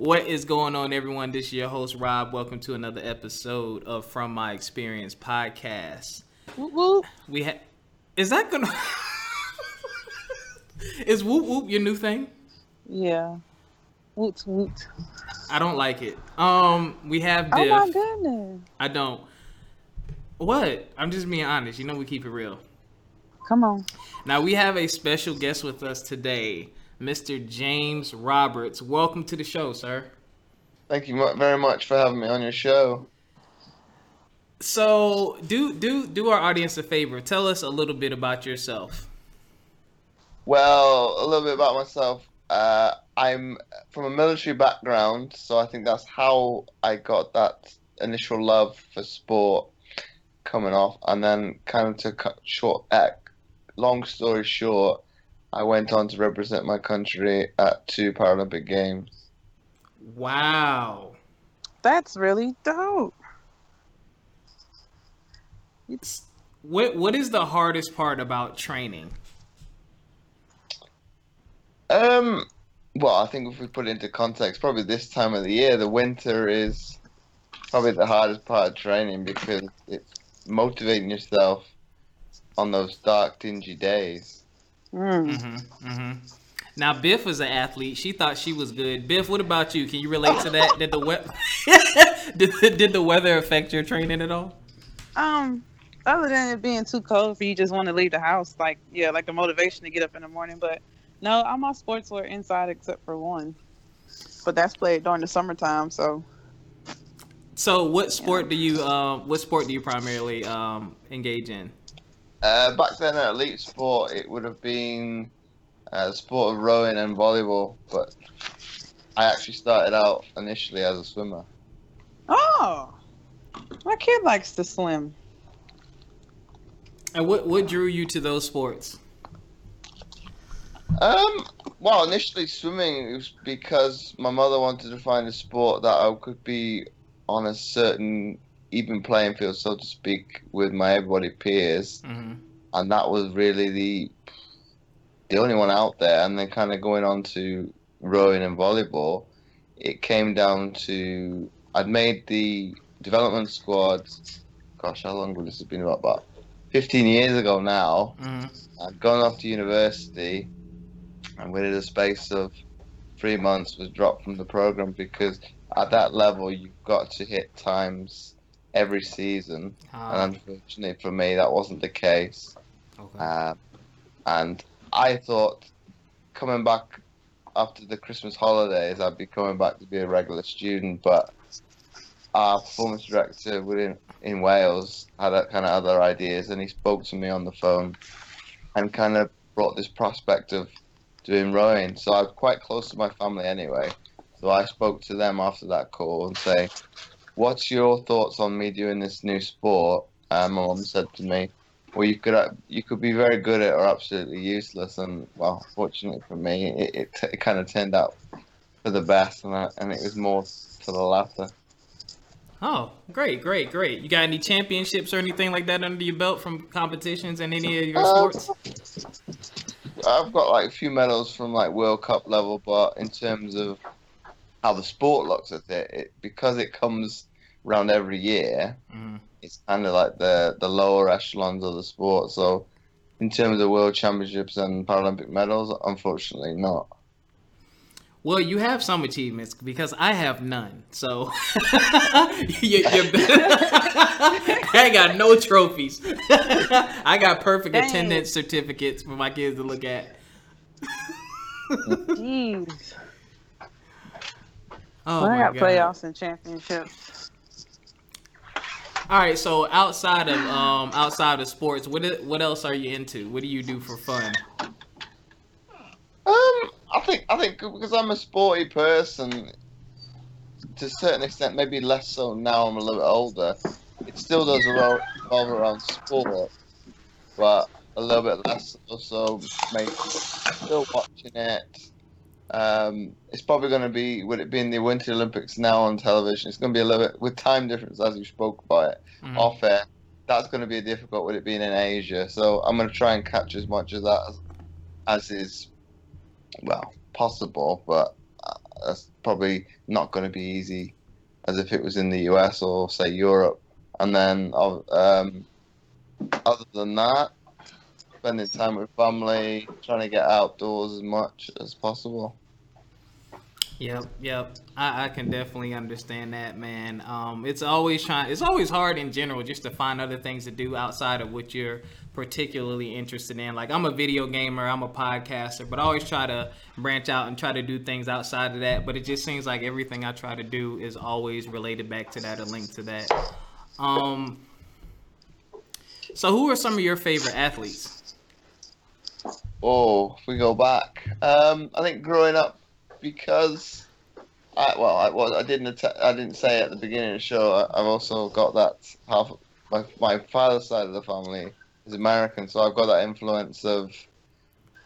What is going on, everyone? This is your host, Rob. Welcome to another episode of From My Experience podcast. Whoop, whoop. We have. Is that gonna? is whoop whoop your new thing? Yeah. Woot woot. I don't like it. Um, we have Oh my goodness. I don't. What? I'm just being honest. You know we keep it real. Come on. Now we have a special guest with us today, Mr. James Roberts. Welcome to the show, sir. Thank you very much for having me on your show. So, do do do our audience a favor. Tell us a little bit about yourself. Well, a little bit about myself. Uh, I'm from a military background, so I think that's how I got that initial love for sport coming off. And then, kind of to cut short, uh, long story short, I went on to represent my country at two Paralympic Games. Wow. That's really dope. It's What what is the hardest part about training? Um, well, I think if we put it into context, probably this time of the year, the winter is probably the hardest part of training because it's motivating yourself on those dark, dingy days. Mm. Mm-hmm, mm-hmm. Now Biff was an athlete. She thought she was good. Biff, what about you? Can you relate to that? Did the we- did, did the weather affect your training at all? Um, other than it being too cold for you just want to leave the house, like yeah, like the motivation to get up in the morning. But no, all my sports were inside except for one. But that's played during the summertime, so So, what sport do you um what sport do you primarily um engage in? Uh, back then at elite sport, it would have been uh, the sport of rowing and volleyball, but I actually started out initially as a swimmer. oh, my kid likes to swim. And what what drew you to those sports? Um, well, initially swimming was because my mother wanted to find a sport that I could be on a certain even playing field, so to speak, with my everybody peers, Mm-hmm. and that was really the the only one out there. And then kind of going on to rowing and volleyball, it came down to I'd made the development squad. Gosh, how long would this have been? About about fifteen years ago now. Mm-hmm. I'd gone off to university and within a space of three months was dropped from the program because at that level you've got to hit times every season and unfortunately for me that wasn't the case okay. uh, and I thought coming back after the Christmas holidays I'd be coming back to be a regular student but our performance director within in Wales had a, kind of other ideas and he spoke to me on the phone and kind of brought this prospect of doing rowing. So I'm quite close to my family anyway. So I spoke to them after that call and say, "What's your thoughts on me doing this new sport?" And my mum said to me, "Well, you could uh, you could be very good at it or absolutely useless." And well, fortunately for me, it it, it kind of turned out for the best, and I, and it was more to the latter. Oh, great, great, great. You got any championships or anything like that under your belt from competitions in any of your Uh, sports? I've got like a few medals from like World Cup level, but in terms of how the sport looks at it, it because it comes around every year, Mm-hmm. it's kind of like the the lower echelons of the sport. So, in terms of World Championships and Paralympic medals, unfortunately not. Well, you have some achievements because I have none. So you, you, I got no trophies. I got perfect Dang. attendance certificates for my kids to look at. Jeez. Oh I got god! playoffs and championships. All right, so outside of um outside of sports, what what else are you into? What do you do for fun? Um, I think I think because I'm a sporty person, to a certain extent, maybe less so now. I'm a little bit older. It still does revolve revolve around sport, but a little bit less. Also, maybe still watching it. Um, it's probably going to be would it be in the Winter Olympics now on television. It's going to be a little bit with time difference as you spoke about it Mhm. off air. That's going to be difficult with it being in Asia. So I'm going to try and catch as much of that as, as is well possible. But uh, that's probably not going to be easy as if it was in the US or say Europe. And then um, other than that, spending time with family, trying to get outdoors as much as possible. Yep, yep. I, I can definitely understand that, man. Um, it's always trying. It's always hard in general just to find other things to do outside of what you're particularly interested in. Like I'm a video gamer, I'm a podcaster, but I always try to branch out and try to do things outside of that. But it just seems like everything I try to do is always related back to that or linked to that. Um. So, who are some of your favorite athletes? Oh, if we go back, um, I think growing up because I well I was I didn't I didn't say at the beginning of the show I've also got that half my my father's side of the family is American, so I've got that influence of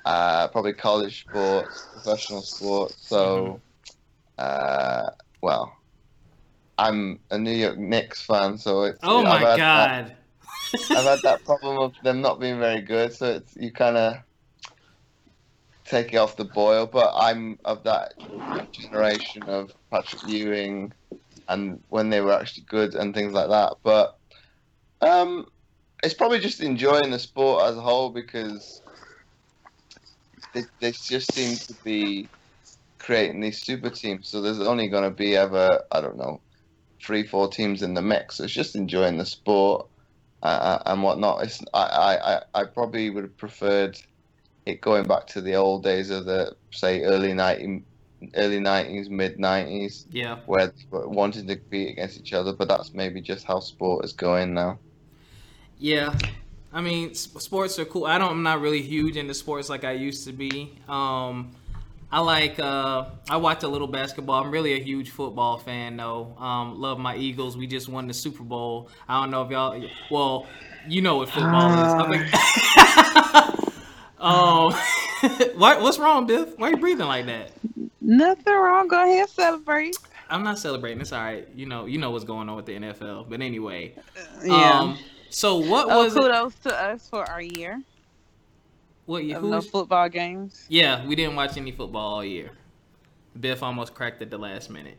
uh, probably college sports, professional sports. So, uh, well, I'm a New York Knicks fan, so it's. Oh my I've god! That, I've had that problem of them not being very good, so it's you kind of take it off the boil. But I'm of that generation of Patrick Ewing, and when they were actually good and things like that. But um, it's probably just enjoying the sport as a whole because they, they just seem to be creating these super teams. So there's only going to be ever I don't know three four teams in the mix. So it's just enjoying the sport uh, uh and whatnot. It's I, I I probably would have preferred it going back to the old days of the say early 90, early nineties, mid nineties. Yeah. Where wanting to compete against each other, but that's maybe just how sport is going now. Yeah. I mean, sports are cool. I don't. I'm not really huge into sports like I used to be. Um, I like. Uh, I watch a little basketball. I'm really a huge football fan, though. Um, love my Eagles. We just won the Super Bowl. I don't know if y'all. Well, you know what football uh... is. Think. Um, what, what's wrong, Biff? Why are you breathing like that? Nothing wrong. Go ahead, celebrate. I'm not celebrating. It's all right. You know, you know what's going on with the NFL. But anyway, yeah. Um, so what oh, was kudos it? to us for our year. What year? No football games. Yeah, we didn't watch any football all year. Biff almost cracked at the last minute.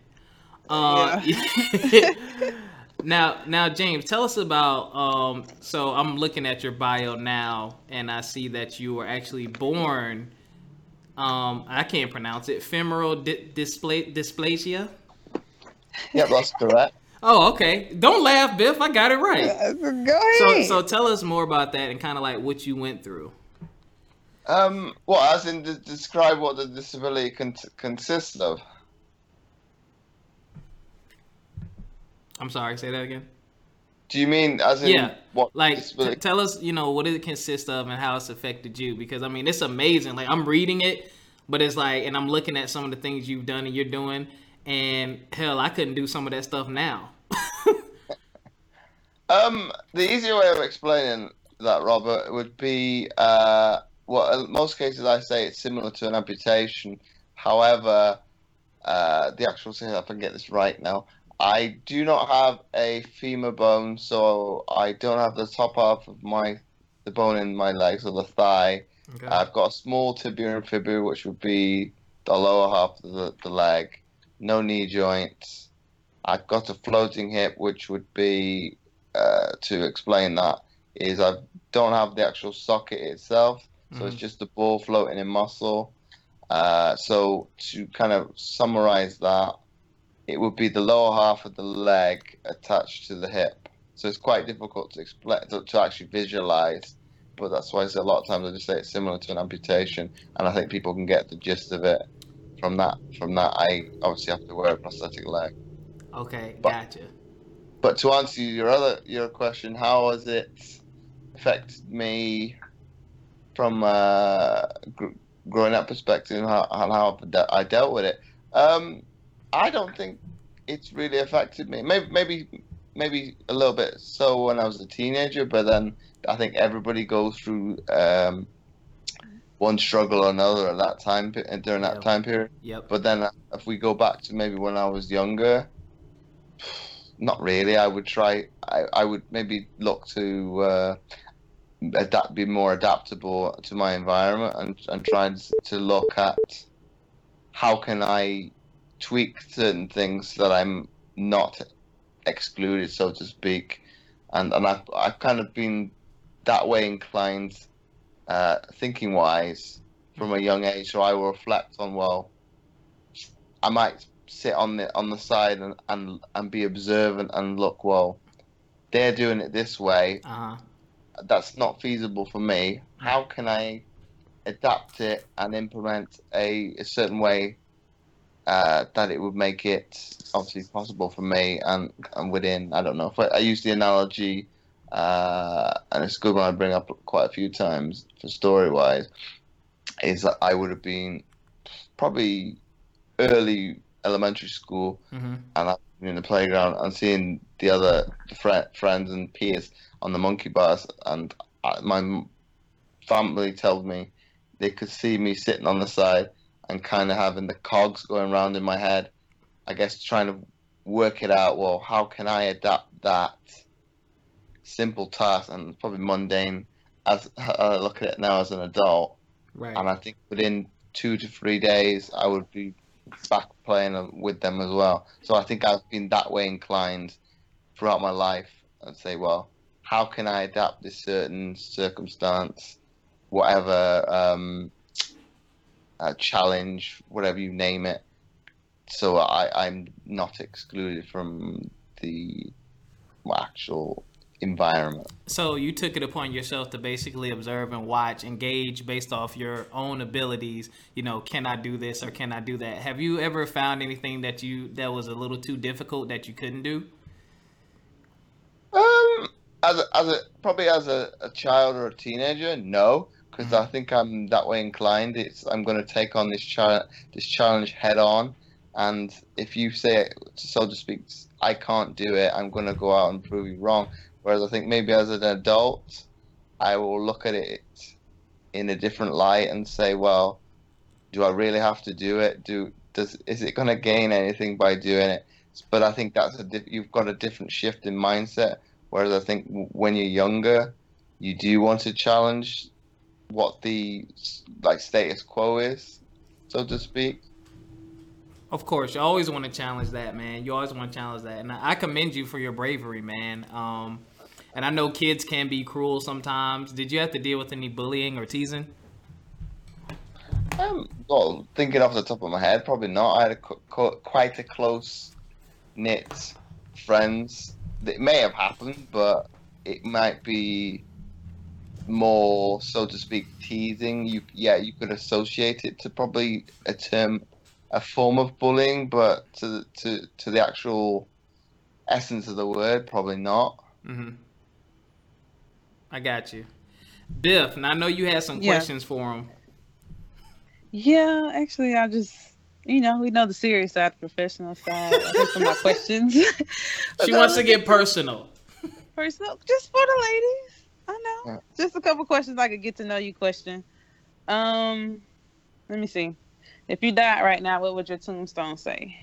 Uh, yeah. Now, now, James, tell us about. Um, so I'm looking at your bio now, and I see that you were actually born. Um, I can't pronounce it. Femoral di- display dysplasia. Yep, that's correct. oh, okay. Don't laugh, Biff. I got it right. Go ahead. So, so tell us more about that and kind of like what you went through. Um, well, as in to describe what the disability con- consists of. I'm sorry, say that again. Do you mean as in yeah, what? Like, t- tell us, you know, what it consists of and how it's affected you? Because I mean, it's amazing. Like, I'm reading it, but it's like, and I'm looking at some of the things you've done and you're doing, and hell, I couldn't do some of that stuff now. um, the easier way of explaining that, Robert, would be, uh, well, in most cases I say it's similar to an amputation. However, uh, the actual thing I can get this right now, I do not have a femur bone, so I don't have the top half of my the bone in my legs or the thigh. Okay. I've got a small tibia and fibula, which would be the lower half of the, the leg. No knee joints. I've got a floating hip, which would be uh, to explain that is I don't have the actual socket itself, so mm-hmm. it's just the ball floating in muscle. Uh, so to kind of summarize that, it would be the lower half of the leg attached to the hip. So it's quite difficult to explain to, to actually visualize. But that's why I say a lot of times I just say it's similar to an amputation, and I think people can get the gist of it from that. From that, I obviously have to wear a prosthetic leg. Okay, but, gotcha. But to answer your other your question, how has it affected me from a gr- growing up perspective, and how, how I dealt with it? Um, I don't think it's really affected me. Maybe maybe maybe a little bit so when I was a teenager, but then I think everybody goes through um, one struggle or another at that time during that yep. time period. Yep. But then if we go back to maybe when I was younger, not really. I would try. I, I would maybe look to uh, adapt, be more adaptable to my environment, and and try to look at how can I tweak certain things that I'm not excluded, so to speak, and and I've I've kind of been that way inclined, uh, thinking wise, from a young age. So I will reflect on well, I might sit on the on the side and and, and be observant and look well, they're doing it this way. Uh huh. That's not feasible for me. How can I adapt it and implement a, a certain way uh, that it would make it obviously possible for me and and within I don't know if I, I use the analogy uh, and it's a good one I bring up quite a few times for story wise is that I would have been probably early elementary school hmm and I'm in the playground and seeing the other fri friends and peers on the monkey bars and I, my family told me they could see me sitting on the side and kind of having the cogs going around in my head I guess trying to work it out well how can I adapt that simple task and probably mundane as I look at it now as an adult Right. and I think within two to three days I would be back playing with them as well. So I think I've been that way inclined throughout my life and say, well, how can I adapt this certain circumstance, whatever um, uh, challenge, whatever you name it, so I, I'm not excluded from the actual environment. So you took it upon yourself to basically observe and watch, engage based off your own abilities. You know, can I do this or can I do that? Have you ever found anything that you that was a little too difficult that you couldn't do? Um, as a, as a probably as a, a child or a teenager, no, because Mhm. I think I'm that way inclined. It's I'm going to take on this challenge this challenge head on, and if you say so to speak, I can't do it, I'm going to go out and prove you wrong. Whereas I think maybe as an adult, I will look at it in a different light and say, well, do I really have to do it? Do does is it going to gain anything by doing it? But I think that's a you've got a different shift in mindset. Whereas I think when you're younger, you do want to challenge what the like status quo is, so to speak. Of course, you always want to challenge that, man. You always want to challenge that, and I commend you for your bravery, man. Um, and I know kids can be cruel sometimes. Did you have to deal with any bullying or teasing? Um, well, thinking off the top of my head, probably not. I had a qu- qu- quite a close knit friends. It may have happened, but it might be more, so to speak, teasing. You, yeah, you could associate it to probably a term, a form of bullying, but to the, to to the actual essence of the word, probably not. Mm-hmm. I got you, Biff. And I know you had some Yeah. questions for him. Yeah, actually, I just, you know, we know the serious side, the professional side. These are my questions. She wants to get personal. personal, just for the ladies. I know. Yeah. Just a couple questions I could get to know you. Question. Um, let me see. If you died right now, what would your tombstone say?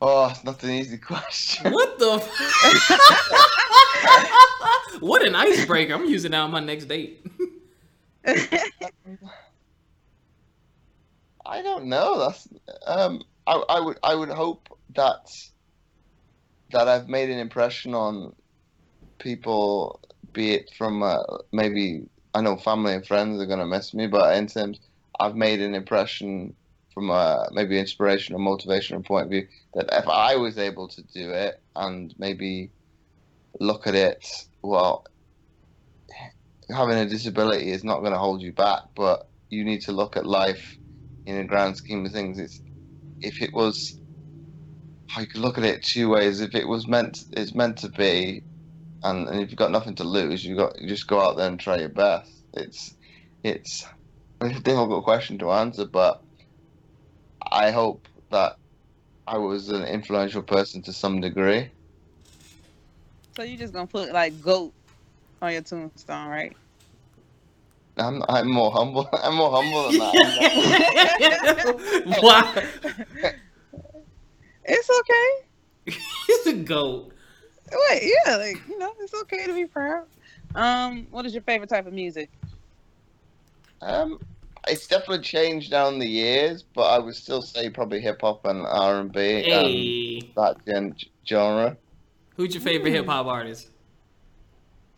Oh, it's not an easy question. What the? what an icebreaker! I'm using that on my next date. I don't know. That's um. I, I would I would hope that that I've made an impression on people, be it from uh, maybe I know family and friends are gonna miss me, but in terms I've made an impression from a maybe inspiration or motivational point of view that if I was able to do it and maybe look at it, well, having a disability is not going to hold you back, but you need to look at life in a grand scheme of things. It's if it was, I could look at it two ways. If it was meant, it's meant to be, and, and if you've got nothing to lose, you got you just go out there and try your best. It's it's a difficult question to answer, but I hope that I was an influential person to some degree. so you're just gonna put like goat on your tombstone, right? I'm I'm more humble. I'm more humble than that. Why? It's okay. He's a goat. Wait, yeah, like you know, it's okay to be proud. Um, what is your favorite type of music? Um, it's definitely changed down the years, but I would still say probably hip hop and R and B and that gen- genre. who's your favorite hip hop artist?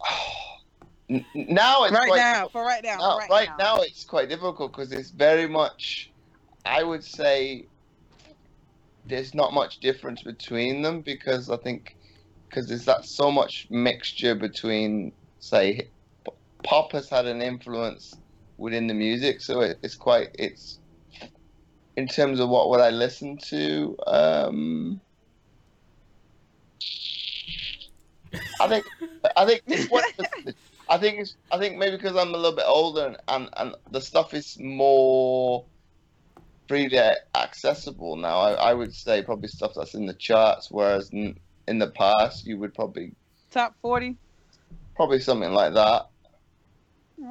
N- Now it's Right quite, now, for right now, now- for right, right, now. it's quite difficult because it's very much. I would say there's not much difference between them because I think because there's that so much mixture between say pop has had an influence within the music, so it, it's quite it's in terms of what would I listen to. Um, I think I think this what I think it's I think maybe because I'm a little bit older and, and, and the stuff is more freely accessible now. I, I would say probably stuff that's in the charts, whereas in the past you would probably Top forty. probably something like that.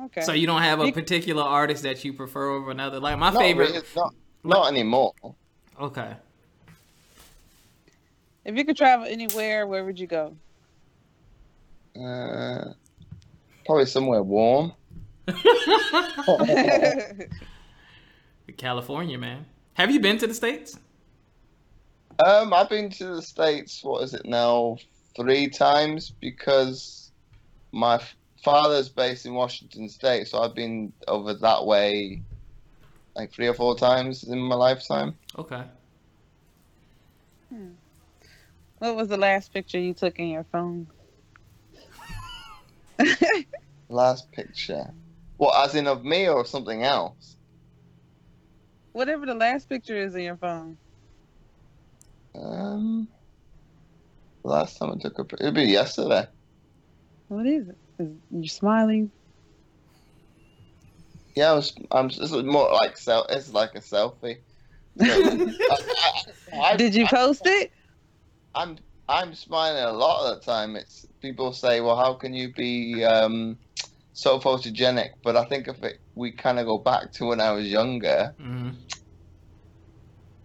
Okay. So you don't have a particular artist that you prefer over another? Like my Not favorite. really, not not anymore. Okay. if you could travel anywhere, where would you go? Uh, probably somewhere warm. California, man. Have you been to the states? Um, I've been to the states. What is it now? Three times because my father's based in Washington State, so I've been over that way like three or four times in my lifetime. Okay. Hmm. what was the last picture you took in your phone? Last picture. What, as in of me or something else? Whatever the last picture is in your phone. Um, last time I took a picture, it'd be yesterday. What is it? Is you smiling? Yeah, I was, I'm. This is more like sel- It's like a selfie. I- I- I- Did you post it? I'm I'm smiling a lot of the time. It's people say, "Well, how can you be um, so photogenic?" But I think if it, we kind of go back to when I was younger, hmm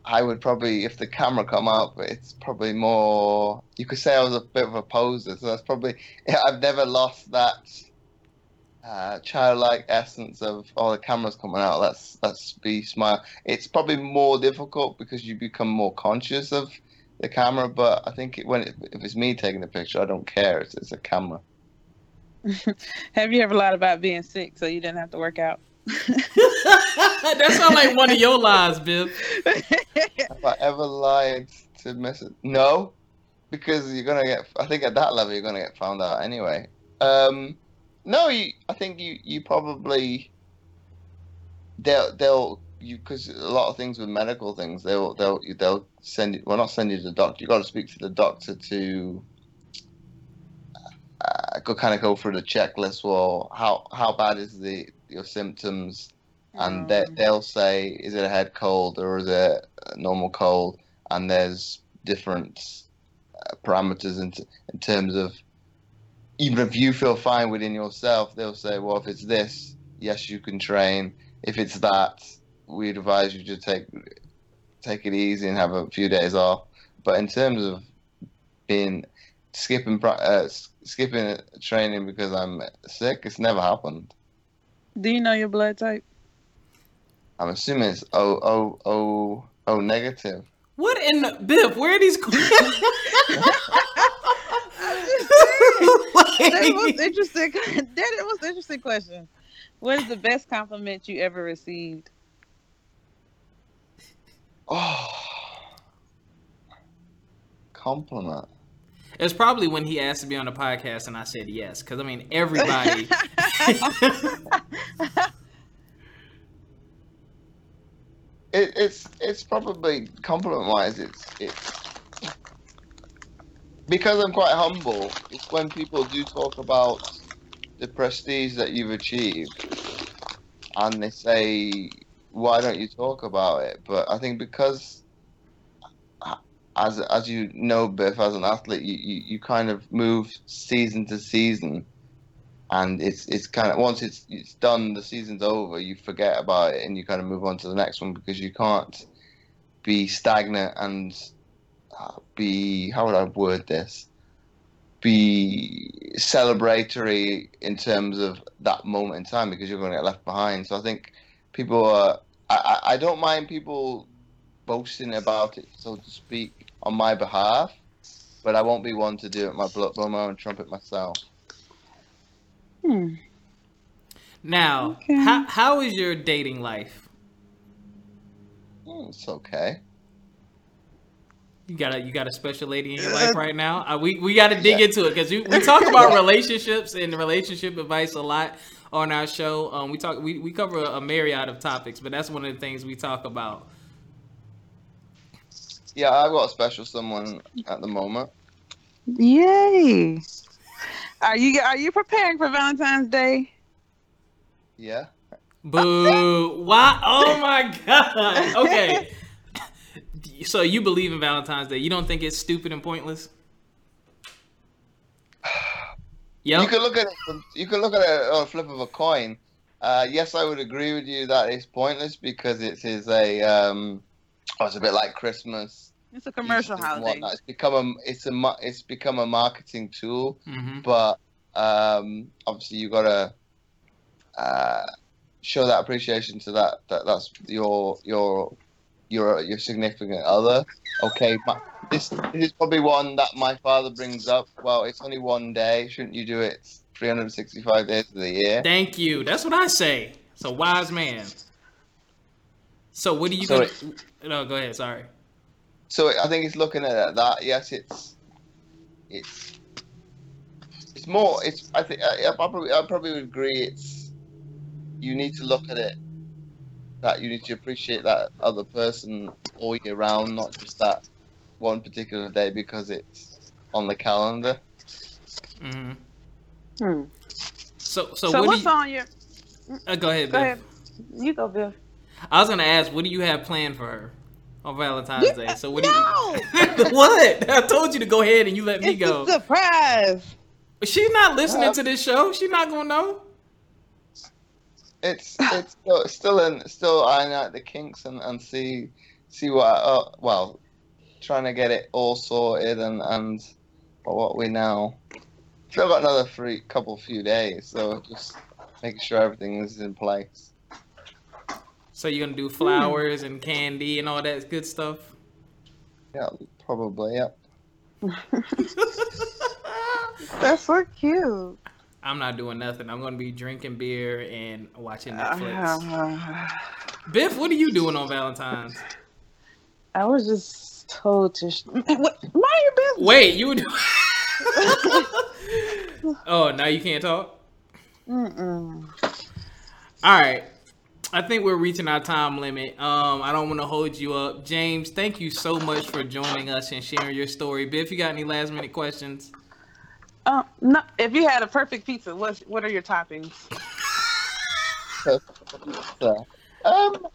I would probably, if the camera come up, it's probably more. You could say I was a bit of a poser, so that's probably. I've never lost that uh, childlike essence of oh the camera's coming out. Let's let's be smile. It's probably more difficult because you become more conscious of the camera. But I think it, when it, if it's me taking the picture, I don't care. It's, it's a camera. Have you ever lied about being sick so you didn't have to work out? that sounds like one of your lies, Bib. Have I ever lied to it? No, because you're gonna get. I think at that level you're gonna get found out anyway. Um, no, you. I think you. You probably. They'll. They'll. You because a lot of things with medical things they'll they'll they'll send you well not send you to the doctor you got to speak to the doctor to uh, go kind of go through the checklist well how how bad is the your symptoms and they, Um, they'll say is it a head cold or is it a normal cold? And there's different uh, parameters in, t- in terms of even if you feel fine within yourself they'll say well if it's this yes you can train. If it's that we advise you to take take it easy and have a few days off. But in terms of being skipping uh, skipping training because i'm sick it's never happened Do you know your blood type? I'm assuming it's O O O O negative. What in the Biff? Where are these? That was interesting. That was an interesting question. What is the best compliment you ever received? Oh, compliment. It's probably when he asked to be on the podcast and I said yes. Because, I mean, everybody. It, it's it's probably compliment wise. It's it's because I'm quite humble. It's when people do talk about the prestige that you've achieved, and they say, "Why don't you talk about it?" But I think because as as you know, Biff, as an athlete, you, you, you kind of move season to season, and it's it's kind of once it's it's done, the season's over, you forget about it and you kind of move on to the next one because you can't be stagnant and uh, be how would I word this? Be celebratory in terms of that moment in time because you're going to get left behind. So I think people are. I, I I don't mind people boasting about it, so to speak, on my behalf, but I won't be one to do it my blow, blow my own trumpet myself. Hmm. Now, Okay. how how is your dating life? Hmm, It's okay. You got a you got a special lady in your life right now. Uh, we we got to dig Yeah. into it because we, we talk about relationships and relationship advice a lot on our show. Um, we talk we, we cover a, myriad of topics, but that's one of the things we talk about. Yeah, I've got a special someone at the moment. Yay! Are you are you preparing for Valentine's Day? Yeah. Boo! Why? Oh my god! Okay. So you believe in Valentine's Day? You don't think it's stupid and pointless? You can look at it. from- You can look at it on a flip of a coin. Uh, yes, I would agree with you that it's pointless because it is a. Um, oh, it's a bit like Christmas. It's a commercial Easter holiday. whatnot. It's become a. It's a. It's become a marketing tool, hmm but um, obviously you gotta uh, show that appreciation to that. That that's your your your your significant other. Okay, ma- this, this is probably one that my father brings up. Well, it's only one day. Shouldn't you do it 365 days of the year? Thank you. That's what I say. It's a wise man. So what are you So gonna? No, go ahead. Sorry. So I think it's looking at that. Yes, it's it's it's more. It's I think I, I probably I probably would agree. It's you need to look at it that you need to appreciate that other person all year round, not just that one particular day because it's on the calendar. hmm Hmm. So, so, So, what's do you? on your? Uh, go ahead, Go Biff. ahead. You go, Bill. I was gonna ask, what do you have planned for her on Valentine's Day? So what do you? what? I told you to go ahead and you let me go. a surprise. She's not listening Uh, to this show. She's not gonna know. It's it's still, still in still ironing out the kinks and, and see see what uh, well trying to get it all sorted and and but what we now still got another three couple few days so just making sure everything is in place. So you're gonna Hmm. do flowers and candy and all that good stuff. Yeah, probably. Yeah. That's so cute. I'm not doing nothing. I'm gonna be drinking beer and watching Uh, Netflix. Biff, what are you doing on Valentine's? I was just told to. Sh- what? Mind your business. Wait, you. do- oh, now you can't talk. Mm-mm. All right. I think we're reaching our time limit. Um, I don't want to hold you up. James, thank you so much for joining us and sharing your story. Biff, you got any last minute questions? Um, no. If you had a perfect pizza, what what are your toppings? Um,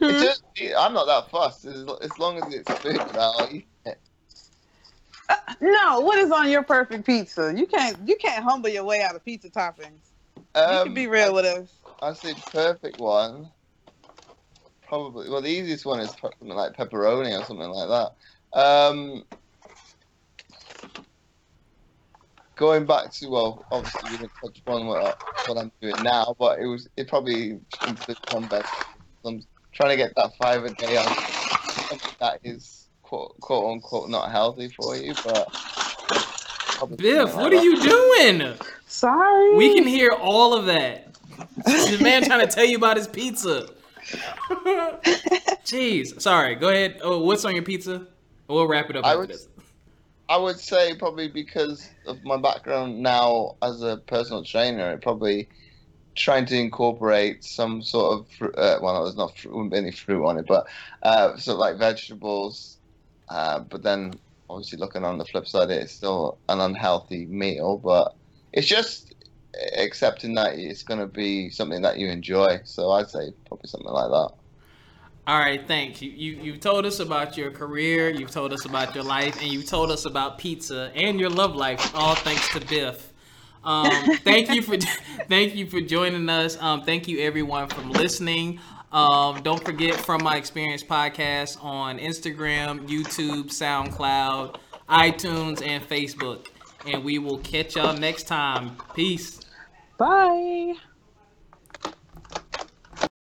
Hmm? it's just, I'm not that fussed as, as long as it's food. I'll eat it. No. What is on your perfect pizza? You can't you can't humble your way out of pizza toppings. you Um, can be real with us. I'd say perfect one. Probably. Well, the easiest one is something like pepperoni or something like that. Um, going back to well, obviously we didn't touch upon what, what I'm doing now, but it was it probably includes some vegetables. I'm trying to get that five a day on that is quote quote unquote not healthy for you, but. Biff, what are you doing? Sorry. We can hear all of that. The man trying to tell you about his pizza. Jeez. Sorry. Go ahead. Oh, what's on your pizza? We'll wrap it up I after would- this. I would say probably because of my background now as a personal trainer, it probably trying to incorporate some sort of. Uh, well, there's not fruit, any fruit on it, but uh, sort of like vegetables. Uh, but then obviously looking on the flip side, it's still an unhealthy meal. But it's just accepting that it's going to be something that you enjoy. So I'd say probably something like that. All right, thanks. You, you you've told us about your career, you've told us about your life, and you've told us about pizza and your love life. All thanks to Biff. Um, thank you for thank you for joining us. Um, thank you everyone from listening. Um, don't forget from my experience podcast on Instagram, YouTube, SoundCloud, iTunes, and Facebook. And we will catch y'all next time. Peace. Bye.